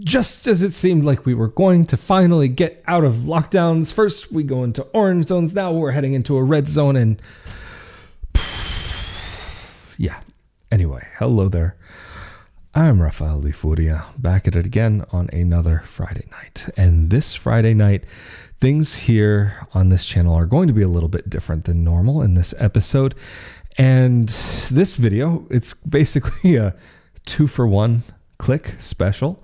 just as it seemed like we were going to finally get out of lockdowns, first we go into orange zones. Now we're heading into a red zone. And yeah. Anyway, hello there. I'm Rafael Di Furia, back at it again on another Friday night. And this Friday night, things here on this channel are going to be a little bit different than normal in this episode. And this video, it's basically a two for one click special.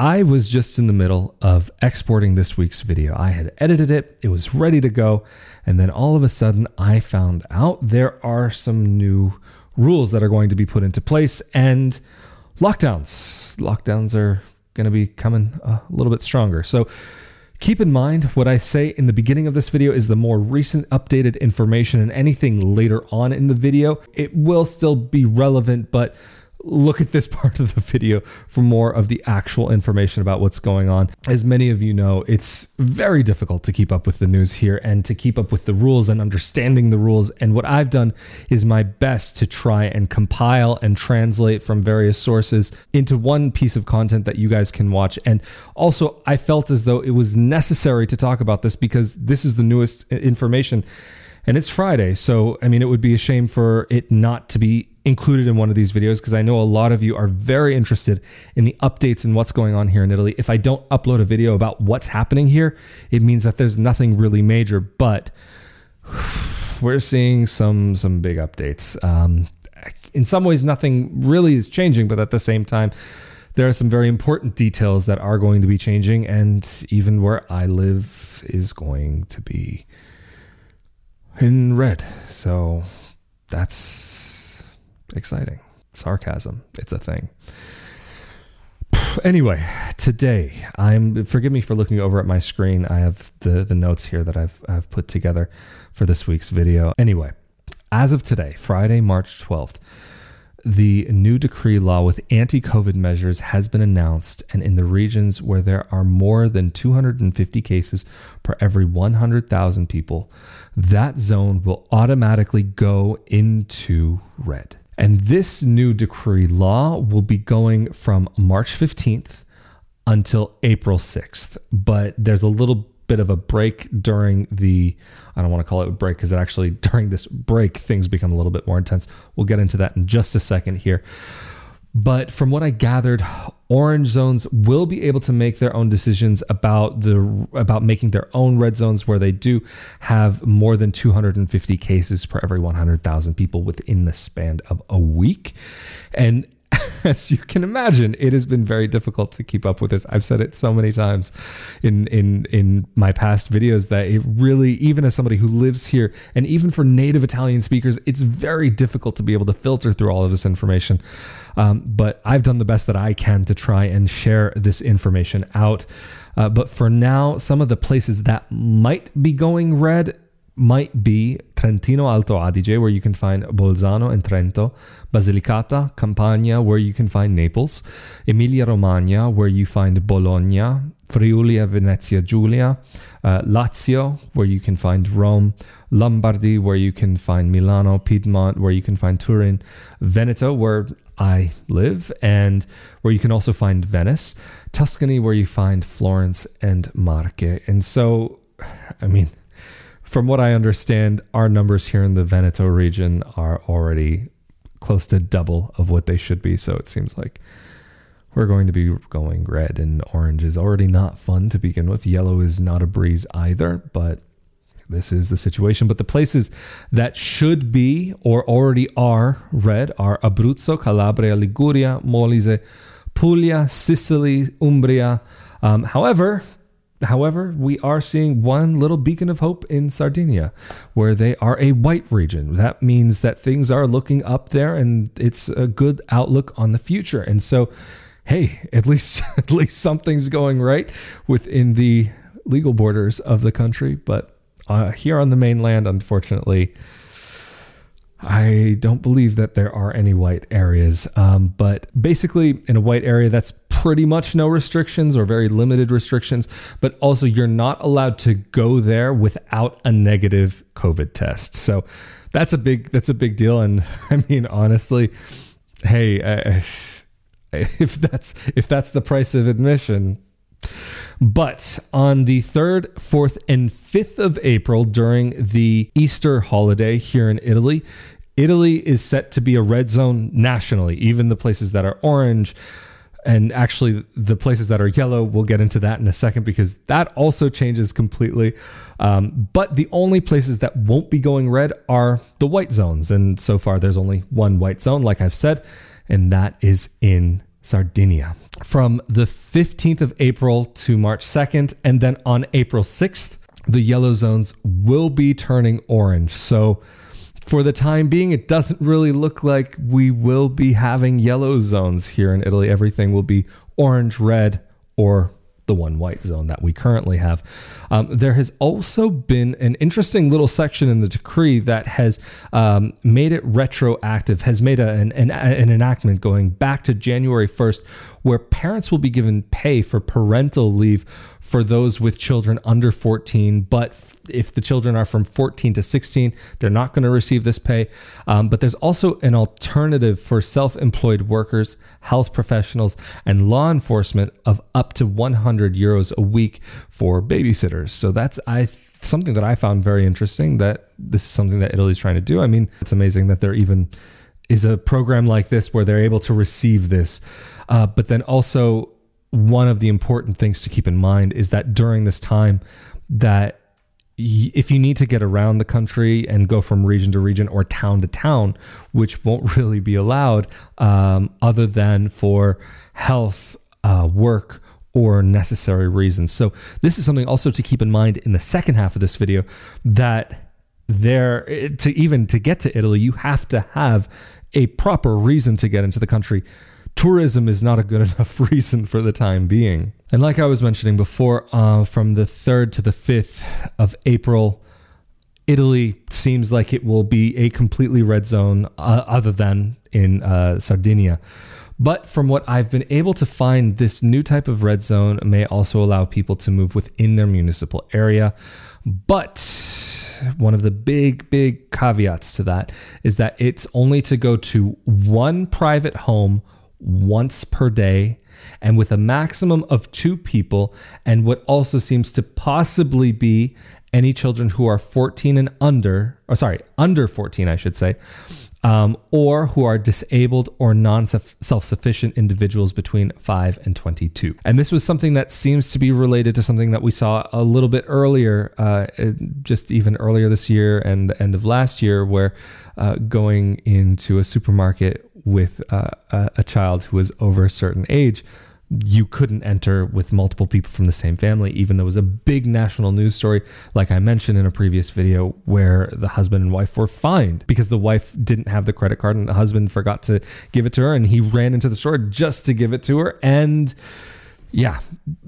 I was just in the middle of exporting this week's video. I had edited it, it was ready to go, and then all of a sudden I found out there are some new rules that are going to be put into place and lockdowns. Lockdowns are going to be coming a little bit stronger. So keep in mind what I say in the beginning of this video is the more recent updated information and anything later on in the video, it will still be relevant, but look at this part of the video for more of the actual information about what's going on. As many of you know, it's very difficult to keep up with the news here and to keep up with the rules and understanding the rules. And what I've done is my best to try and compile and translate from various sources into one piece of content that you guys can watch. And also, I felt as though it was necessary to talk about this because this is the newest information and it's Friday. So, I mean, it would be a shame for it not to be included in one of these videos because I know a lot of you are very interested in the updates and what's going on here in Italy. If I don't upload a video about what's happening here, it means that there's nothing really major, but we're seeing some some big updates. Um, in some ways, nothing really is changing, but at the same time, there are some very important details that are going to be changing, and even where I live is going to be in red. So that's exciting. Sarcasm, it's a thing. Anyway, today I'm forgive me for looking over at my screen. I have the the notes here that I've I've put together for this week's video. Anyway, as of today, Friday, March 12th, the new decree law with anti COVID measures has been announced, and in the regions where there are more than 250 cases per every 100,000 people, that zone will automatically go into red. And this new decree law will be going from March 15th until April 6th. But there's a little bit of a break during the I don't want to call it a break because actually during this break things become a little bit more intense. We'll get into that in just a second here. But from what I gathered, orange zones will be able to make their own decisions about the about making their own red zones where they do have more than 250 cases per every 100,000 people within the span of a week. And as you can imagine, it has been very difficult to keep up with this. I've said it so many times in in in my past videos that it really, even as somebody who lives here, and even for native Italian speakers, it's very difficult to be able to filter through all of this information. Um, but I've done the best that I can to try and share this information out. Uh, but for now, some of the places that might be going red might be Trentino Alto Adige, where you can find Bolzano and Trento, Basilicata, Campania, where you can find Naples, Emilia Romagna, where you find Bologna, Friuli Venezia Giulia, uh, Lazio, where you can find Rome, Lombardy, where you can find Milano, Piedmont, where you can find Turin, Veneto, where I live, and where you can also find Venice, Tuscany, where you find Florence and Marche. And so, I mean, from what I understand, our numbers here in the Veneto region are already close to double of what they should be. So it seems like we're going to be going red and orange is already not fun to begin with. Yellow is not a breeze either, but this is the situation. But the places that should be or already are red are Abruzzo, Calabria, Liguria, Molise, Puglia, Sicily, Umbria. Um, however, However, we are seeing one little beacon of hope in Sardinia, where they are a white region. That means that things are looking up there and it's a good outlook on the future. And so, hey, at least at least something's going right within the legal borders of the country. But uh, here on the mainland, unfortunately, I don't believe that there are any white areas. Um, but basically, in a white area, that's pretty much no restrictions or very limited restrictions. But also, you're not allowed to go there without a negative COVID test. So that's a big that's a big deal. And I mean, honestly, hey. if that's if that's the price of admission. But on the 3rd, 4th, and 5th of April, during the Easter holiday here in Italy, Italy is set to be a red zone nationally. Even the places that are orange, and actually the places that are yellow, we'll get into that in a second because that also changes completely. Um, but the only places that won't be going red are the white zones. And so far, there's only one white zone, like I've said, and that is in Sardinia. From the 15th of April to March 2nd, and then on April 6th, the yellow zones will be turning orange. So, for the time being, it doesn't really look like we will be having yellow zones here in Italy. Everything will be orange, red, or the one white zone that we currently have. Um, there has also been an interesting little section in the decree that has um, made it retroactive, has made a, an, an, an enactment going back to January 1st, where parents will be given pay for parental leave for those with children under 14. But if the children are from 14 to 16, they're not going to receive this pay. Um, but there's also an alternative for self employed workers, health professionals, and law enforcement of up to 100 euros a week for babysitters. So that's, I something that I found very interesting that this is something that Italy's trying to do. I mean, it's amazing that there even is a program like this where they're able to receive this. Uh, but then also one of the important things to keep in mind is that during this time that if you need to get around the country and go from region to region or town to town, which won't really be allowed um, other than for health, uh, work, or necessary reasons. So, this is something also to keep in mind in the second half of this video that there to even to get to Italy, you have to have a proper reason to get into the country tourism is not a good enough reason for the time being. And like I was mentioning before, uh, from the 3rd to the 5th of April, Italy seems like it will be a completely red zone, uh, other than in uh, Sardinia. But from what I've been able to find, this new type of red zone may also allow people to move within their municipal area. But one of the big, big caveats to that is that it's only to go to one private home once per day and with a maximum of two people, and what also seems to possibly be any children who are 14 and under, or sorry, under 14, I should say, um, or who are disabled or non self sufficient individuals between 5 and 22. And this was something that seems to be related to something that we saw a little bit earlier, uh, just even earlier this year and the end of last year, where uh, going into a supermarket with uh, a, child who was over a certain age, you couldn't enter with multiple people from the same family, even though it was a big national news story, like I mentioned in a previous video, where the husband and wife were fined because the wife didn't have the credit card and the husband forgot to give it to her, and he ran into the store just to give it to her. And yeah,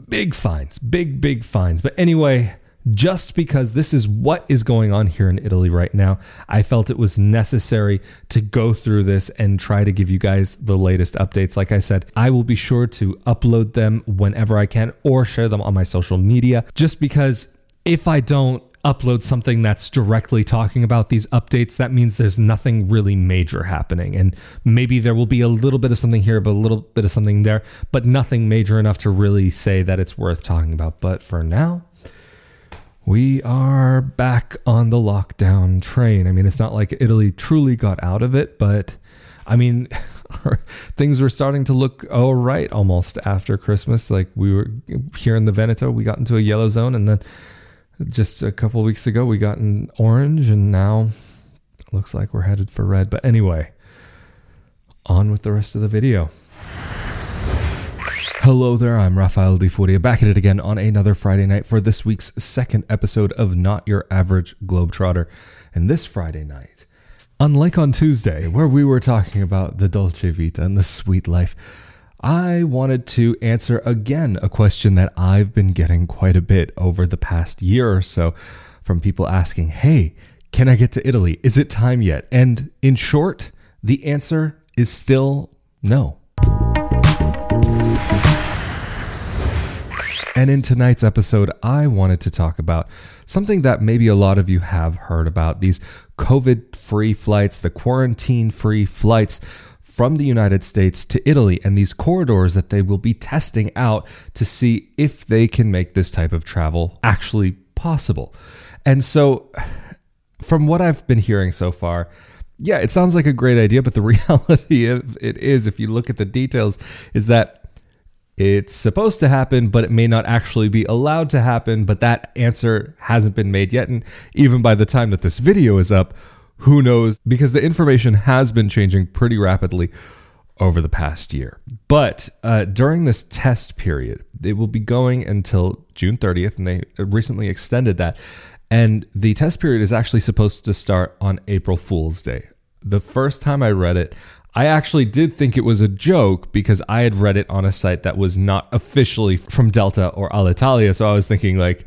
big fines, big, big fines. But anyway, just because this is what is going on here in Italy right now. I felt it was necessary to go through this and try to give you guys the latest updates. Like I said, I will be sure to upload them whenever I can or share them on my social media, just because if I don't, upload something that's directly talking about these updates, that means there's nothing really major happening. And maybe there will be a little bit of something here, but a little bit of something there, but nothing major enough to really say that it's worth talking about. But for now, we are back on the lockdown train. I mean, it's not like Italy truly got out of it, but I mean, things were starting to look all right almost after Christmas. Like we were here in the Veneto, we got into a yellow zone, and then just a couple weeks ago, we got in orange, and now looks like we're headed for red. But anyway, on with the rest of the video. Hello there, I'm Rafael Di Furia, back at it again on another Friday night for this week's second episode of Not Your Average Globetrotter. And this Friday night, unlike on Tuesday, where we were talking about the Dolce Vita and the sweet life, I wanted to answer again a question that I've been getting quite a bit over the past year or so from people asking, Hey, can I get to Italy? Is it time yet? And in short, the answer is still no. And in tonight's episode, I wanted to talk about something that maybe a lot of you have heard about these COVID free flights, the quarantine free flights from the United States to Italy and these corridors that they will be testing out to see if they can make this type of travel actually possible. And so, from what I've been hearing so far, yeah, it sounds like a great idea, but the reality of it is, if you look at the details, is that it's supposed to happen, but it may not actually be allowed to happen. But that answer hasn't been made yet. And even by the time that this video is up, who knows? Because the information has been changing pretty rapidly over the past year. But uh, during this test period, it will be going until June 30th, and they recently extended that. And the test period is actually supposed to start on April Fool's Day. The first time I read it, I actually did think it was a joke because I had read it on a site that was not officially from Delta or Alitalia. So I was thinking, like,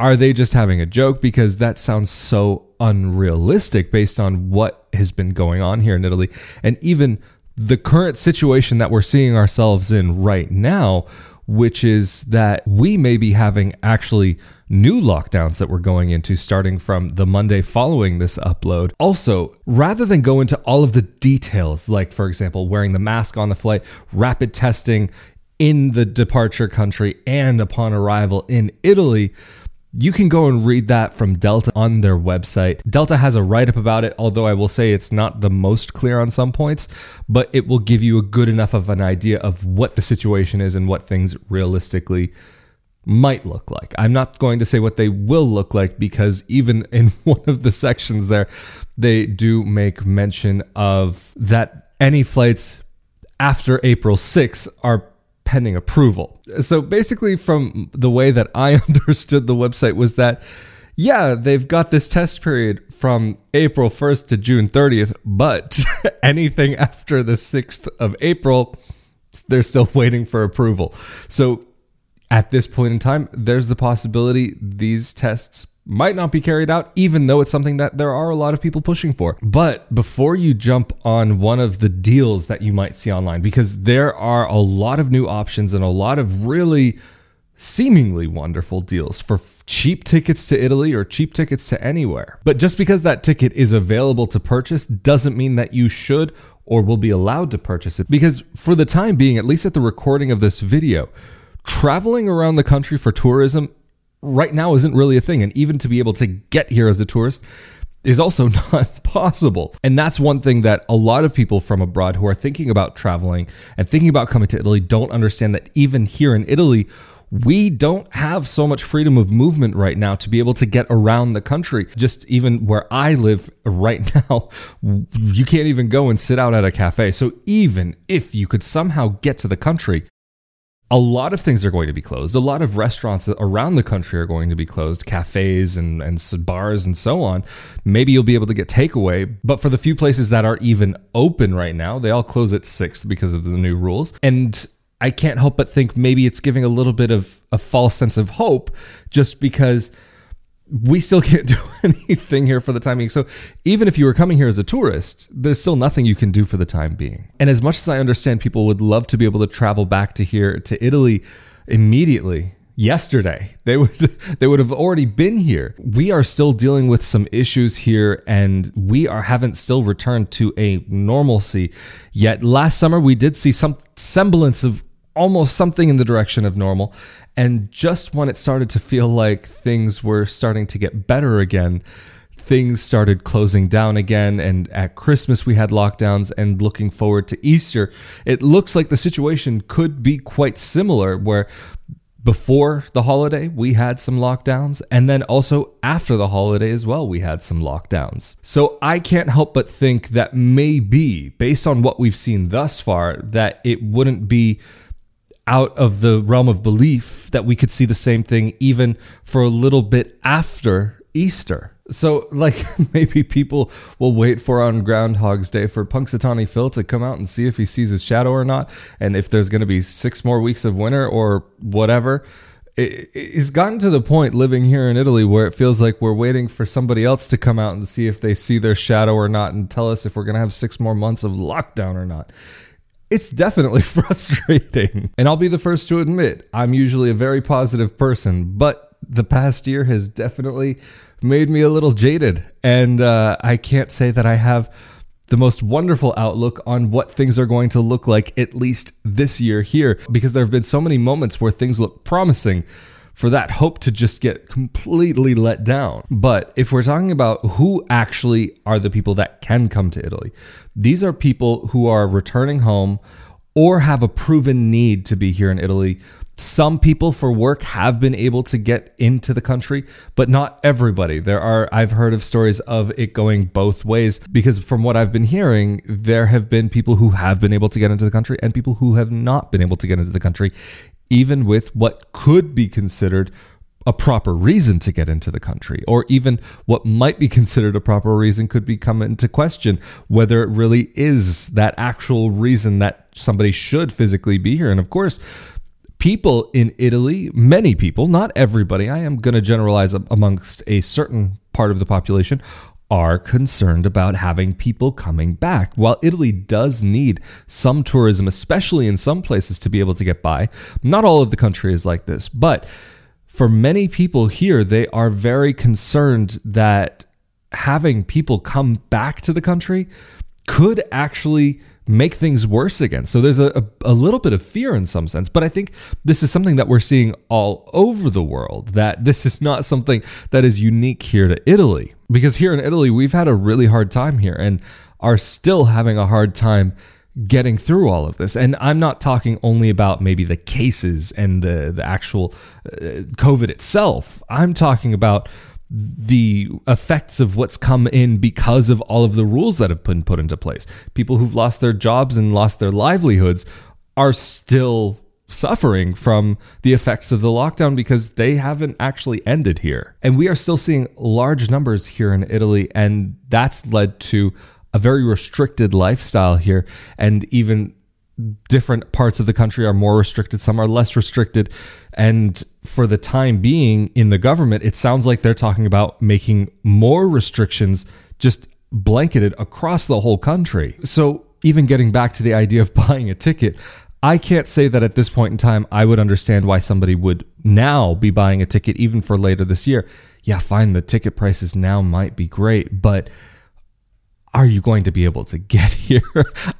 are they just having a joke? Because that sounds so unrealistic based on what has been going on here in Italy. And even the current situation that we're seeing ourselves in right now, which is that we may be having actually new lockdowns that we're going into starting from the Monday following this upload. Also, rather than go into all of the details, like for example, wearing the mask on the flight, rapid testing in the departure country, and upon arrival in Italy, you can go and read that from Delta on their website. Delta has a write up about it, although I will say it's not the most clear on some points, but it will give you a good enough of an idea of what the situation is and what things realistically might look like. I'm not going to say what they will look like because even in one of the sections there, they do make mention of that any flights after April 6 are pending approval. So basically, from the way that I understood the website, was that yeah, they've got this test period from April 1st to June 30th, but anything after the 6th of April, they're still waiting for approval. So at this point in time, there's the possibility these tests might not be carried out, even though it's something that there are a lot of people pushing for. But before you jump on one of the deals that you might see online, because there are a lot of new options and a lot of really seemingly wonderful deals for cheap tickets to Italy or cheap tickets to anywhere. But just because that ticket is available to purchase doesn't mean that you should or will be allowed to purchase it. Because for the time being, at least at the recording of this video, traveling around the country for tourism right now isn't really a thing. And even to be able to get here as a tourist is also not possible. And that's one thing that a lot of people from abroad who are thinking about traveling and thinking about coming to Italy don't understand that even here in Italy, we don't have so much freedom of movement right now to be able to get around the country. Just even where I live right now, you can't even go and sit out at a cafe. So even if you could somehow get to the country, a lot of things are going to be closed. A lot of restaurants around the country are going to be closed, cafes and, and bars and so on. Maybe you'll be able to get takeaway, but for the few places that are even open right now, they all close at six because of the new rules. And I can't help but think maybe it's giving a little bit of a false sense of hope just because we still can't do anything here for the time being. So even if you were coming here as a tourist, there's still nothing you can do for the time being. And as much as I understand people would love to be able to travel back to here to Italy immediately, yesterday. They would they would have already been here. We are still dealing with some issues here and we are haven't still returned to a normalcy yet. Last summer we did see some semblance of almost something in the direction of normal. And just when it started to feel like things were starting to get better again, things started closing down again. And at Christmas, we had lockdowns. And looking forward to Easter, it looks like the situation could be quite similar, where before the holiday, we had some lockdowns. And then also after the holiday as well, we had some lockdowns. So I can't help but think that maybe, based on what we've seen thus far, that it wouldn't be out of the realm of belief that we could see the same thing even for a little bit after Easter. So, like, maybe people will wait for on Groundhog's Day for Punxsutawney Phil to come out and see if he sees his shadow or not, and if there's going to be six more weeks of winter or whatever. it's gotten to the point living here in Italy where it feels like we're waiting for somebody else to come out and see if they see their shadow or not and tell us if we're going to have six more months of lockdown or not it's definitely frustrating. And I'll be the first to admit, I'm usually a very positive person, but the past year has definitely made me a little jaded. And uh, I can't say that I have the most wonderful outlook on what things are going to look like at least this year here because there have been so many moments where things look promising for that hope to just get completely let down. But if we're talking about who actually are the people that can come to Italy, these are people who are returning home or have a proven need to be here in Italy. Some people for work have been able to get into the country, but not everybody. There are, I've heard of stories of it going both ways because from what I've been hearing, there have been people who have been able to get into the country and people who have not been able to get into the country even with what could be considered a proper reason to get into the country, or even what might be considered a proper reason could be come into question whether it really is that actual reason that somebody should physically be here. And of course, people in Italy, many people, not everybody, I am going to generalize amongst a certain part of the population, are concerned about having people coming back. While Italy does need some tourism, especially in some places, to be able to get by, not all of the country is like this. But for many people here, they are very concerned that having people come back to the country could actually make things worse again. So there's a, a, little bit of fear in some sense, but I think this is something that we're seeing all over the world, that this is not something that is unique here to Italy. Because here in Italy, we've had a really hard time here and are still having a hard time getting through all of this. And I'm not talking only about maybe the cases and the, the actual uh, COVID itself. I'm talking about the effects of what's come in because of all of the rules that have been put into place. People who've lost their jobs and lost their livelihoods are still suffering from the effects of the lockdown because they haven't actually ended here. And we are still seeing large numbers here in Italy, and that's led to a very restricted lifestyle here and even different parts of the country are more restricted, some are less restricted. And for the time being in the government, it sounds like they're talking about making more restrictions just blanketed across the whole country. So, even getting back to the idea of buying a ticket, I can't say that at this point in time I would understand why somebody would now be buying a ticket even for later this year. Yeah, fine, the ticket prices now might be great, but are you going to be able to get here?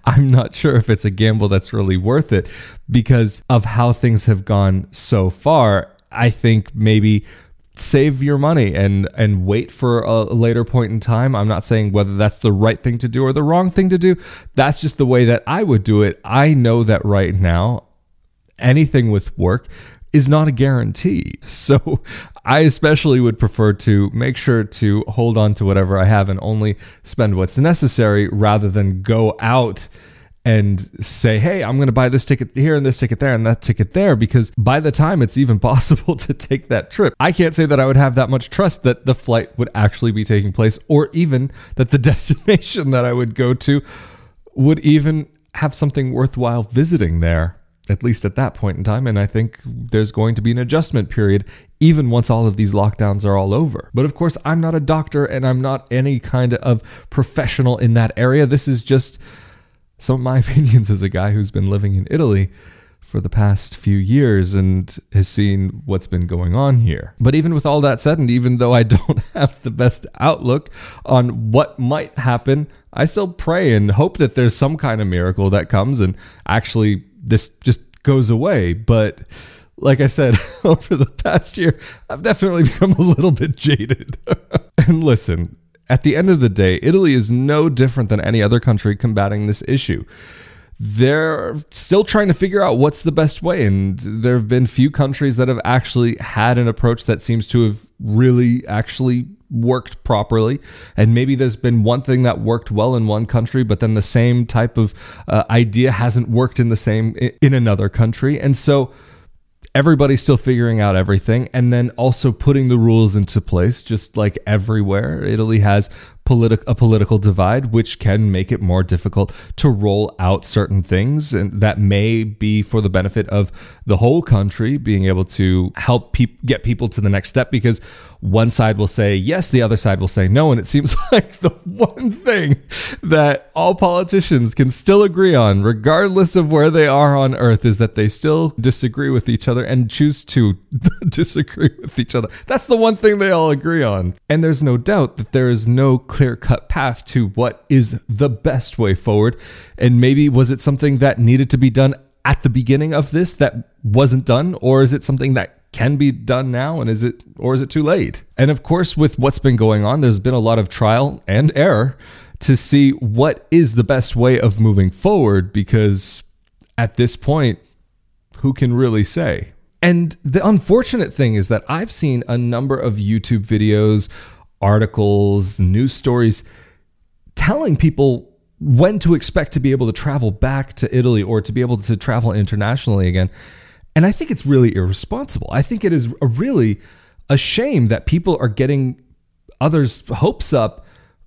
I'm not sure if it's a gamble that's really worth it because of how things have gone so far. I think maybe save your money and and wait for a later point in time. I'm not saying whether that's the right thing to do or the wrong thing to do. That's just the way that I would do it. I know that right now anything with work is not a guarantee. So I especially would prefer to make sure to hold on to whatever I have and only spend what's necessary rather than go out and say, hey, I'm going to buy this ticket here and this ticket there and that ticket there, because by the time it's even possible to take that trip, I can't say that I would have that much trust that the flight would actually be taking place or even that the destination that I would go to would even have something worthwhile visiting there at least at that point in time. And I think there's going to be an adjustment period even once all of these lockdowns are all over. But of course, I'm not a doctor and I'm not any kind of professional in that area. This is just some of my opinions as a guy who's been living in Italy for the past few years and has seen what's been going on here. But even with all that said, and even though I don't have the best outlook on what might happen, I still pray and hope that there's some kind of miracle that comes and actually this just goes away. But like I said, over the past year, I've definitely become a little bit jaded. and listen, at the end of the day, Italy is no different than any other country combating this issue. They're still trying to figure out what's the best way. And there have been few countries that have actually had an approach that seems to have really actually worked properly. And maybe there's been one thing that worked well in one country, but then the same type of uh, idea hasn't worked in the same in another country. And so everybody's still figuring out everything and then also putting the rules into place just like everywhere italy has politi- a political divide which can make it more difficult to roll out certain things and that may be for the benefit of the whole country being able to help pe- get people to the next step because one side will say yes, the other side will say no. And it seems like the one thing that all politicians can still agree on, regardless of where they are on earth, is that they still disagree with each other and choose to disagree with each other. That's the one thing they all agree on. And there's no doubt that there is no clear cut path to what is the best way forward. And maybe was it something that needed to be done at the beginning of this that wasn't done? Or is it something that can be done now and is it or is it too late and of course with what's been going on there's been a lot of trial and error to see what is the best way of moving forward because at this point who can really say and the unfortunate thing is that i've seen a number of youtube videos articles news stories telling people when to expect to be able to travel back to italy or to be able to travel internationally again and I think it's really irresponsible. I think it is a really a shame that people are getting others' hopes up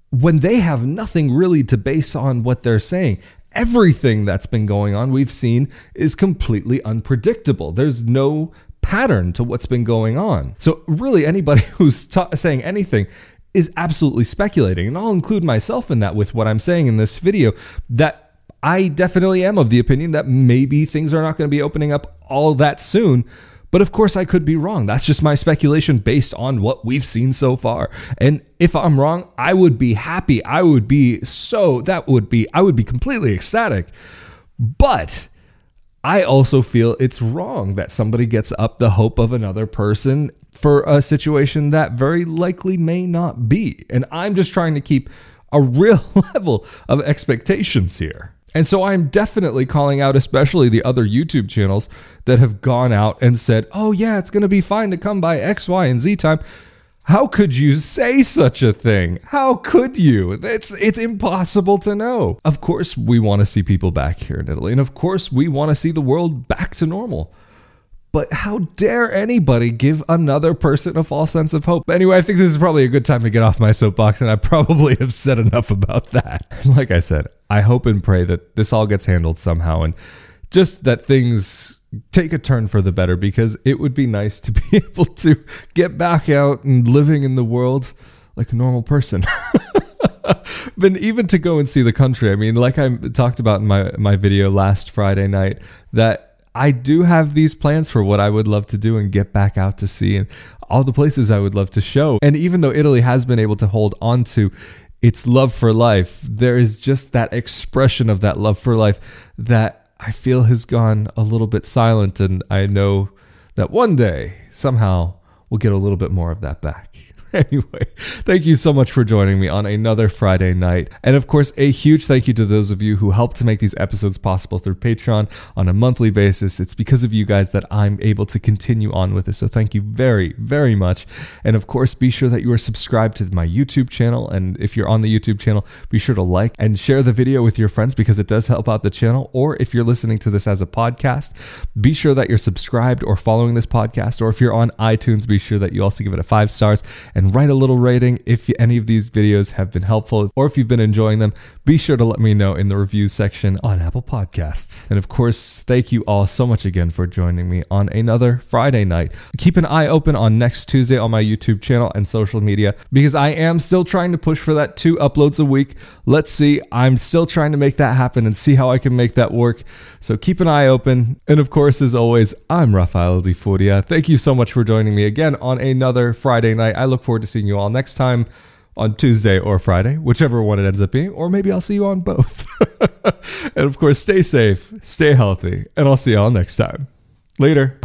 when they have nothing really to base on what they're saying. Everything that's been going on, we've seen, is completely unpredictable. There's no pattern to what's been going on. So, really, anybody who's ta- saying anything is absolutely speculating. And I'll include myself in that with what I'm saying in this video that I definitely am of the opinion that maybe things are not going to be opening up all that soon. But of course, I could be wrong. That's just my speculation based on what we've seen so far. And if I'm wrong, I would be happy. I would be so, that would be, I would be completely ecstatic. But I also feel it's wrong that somebody gets up the hope of another person for a situation that very likely may not be. And I'm just trying to keep a real level of expectations here. And so I'm definitely calling out, especially the other YouTube channels that have gone out and said, oh, yeah, it's going to be fine to come by X, Y, and Z time. How could you say such a thing? How could you? It's it's impossible to know. Of course, we want to see people back here in Italy, and of course, we want to see the world back to normal. But how dare anybody give another person a false sense of hope? Anyway, I think this is probably a good time to get off my soapbox, and I probably have said enough about that. Like I said, I hope and pray that this all gets handled somehow and just that things take a turn for the better because it would be nice to be able to get back out and living in the world like a normal person. but even to go and see the country, I mean, like I talked about in my, my video last Friday night, that I do have these plans for what I would love to do and get back out to see and all the places I would love to show. And even though Italy has been able to hold on to its love for life, there is just that expression of that love for life that I feel has gone a little bit silent. And I know that one day, somehow, we'll get a little bit more of that back. anyway, thank you so much for joining me on another Friday night. And of course, a huge thank you to those of you who help to make these episodes possible through Patreon on a monthly basis. It's because of you guys that I'm able to continue on with this. So thank you very, very much. And of course, be sure that you are subscribed to my YouTube channel. And if you're on the YouTube channel, be sure to like and share the video with your friends because it does help out the channel. Or if you're listening to this as a podcast, be sure that you're subscribed or following this podcast. Or if you're on iTunes, be sure that you also give it a five stars and write a little rating if any of these videos have been helpful or if you've been enjoying them. Be sure to let me know in the reviews section on Apple Podcasts. And of course, thank you all so much again for joining me on another Friday night. Keep an eye open on next Tuesday on my YouTube channel and social media because I am still trying to push for that two uploads a week. Let's see. I'm still trying to make that happen and see how I can make that work. So keep an eye open. And of course, as always, I'm Rafael Di Furia. Thank you so much for joining me again on another Friday night. I look forward to seeing you all next time on Tuesday or Friday, whichever one it ends up being, or maybe I'll see you on both. and of course, stay safe, stay healthy, and I'll see y'all next time. Later.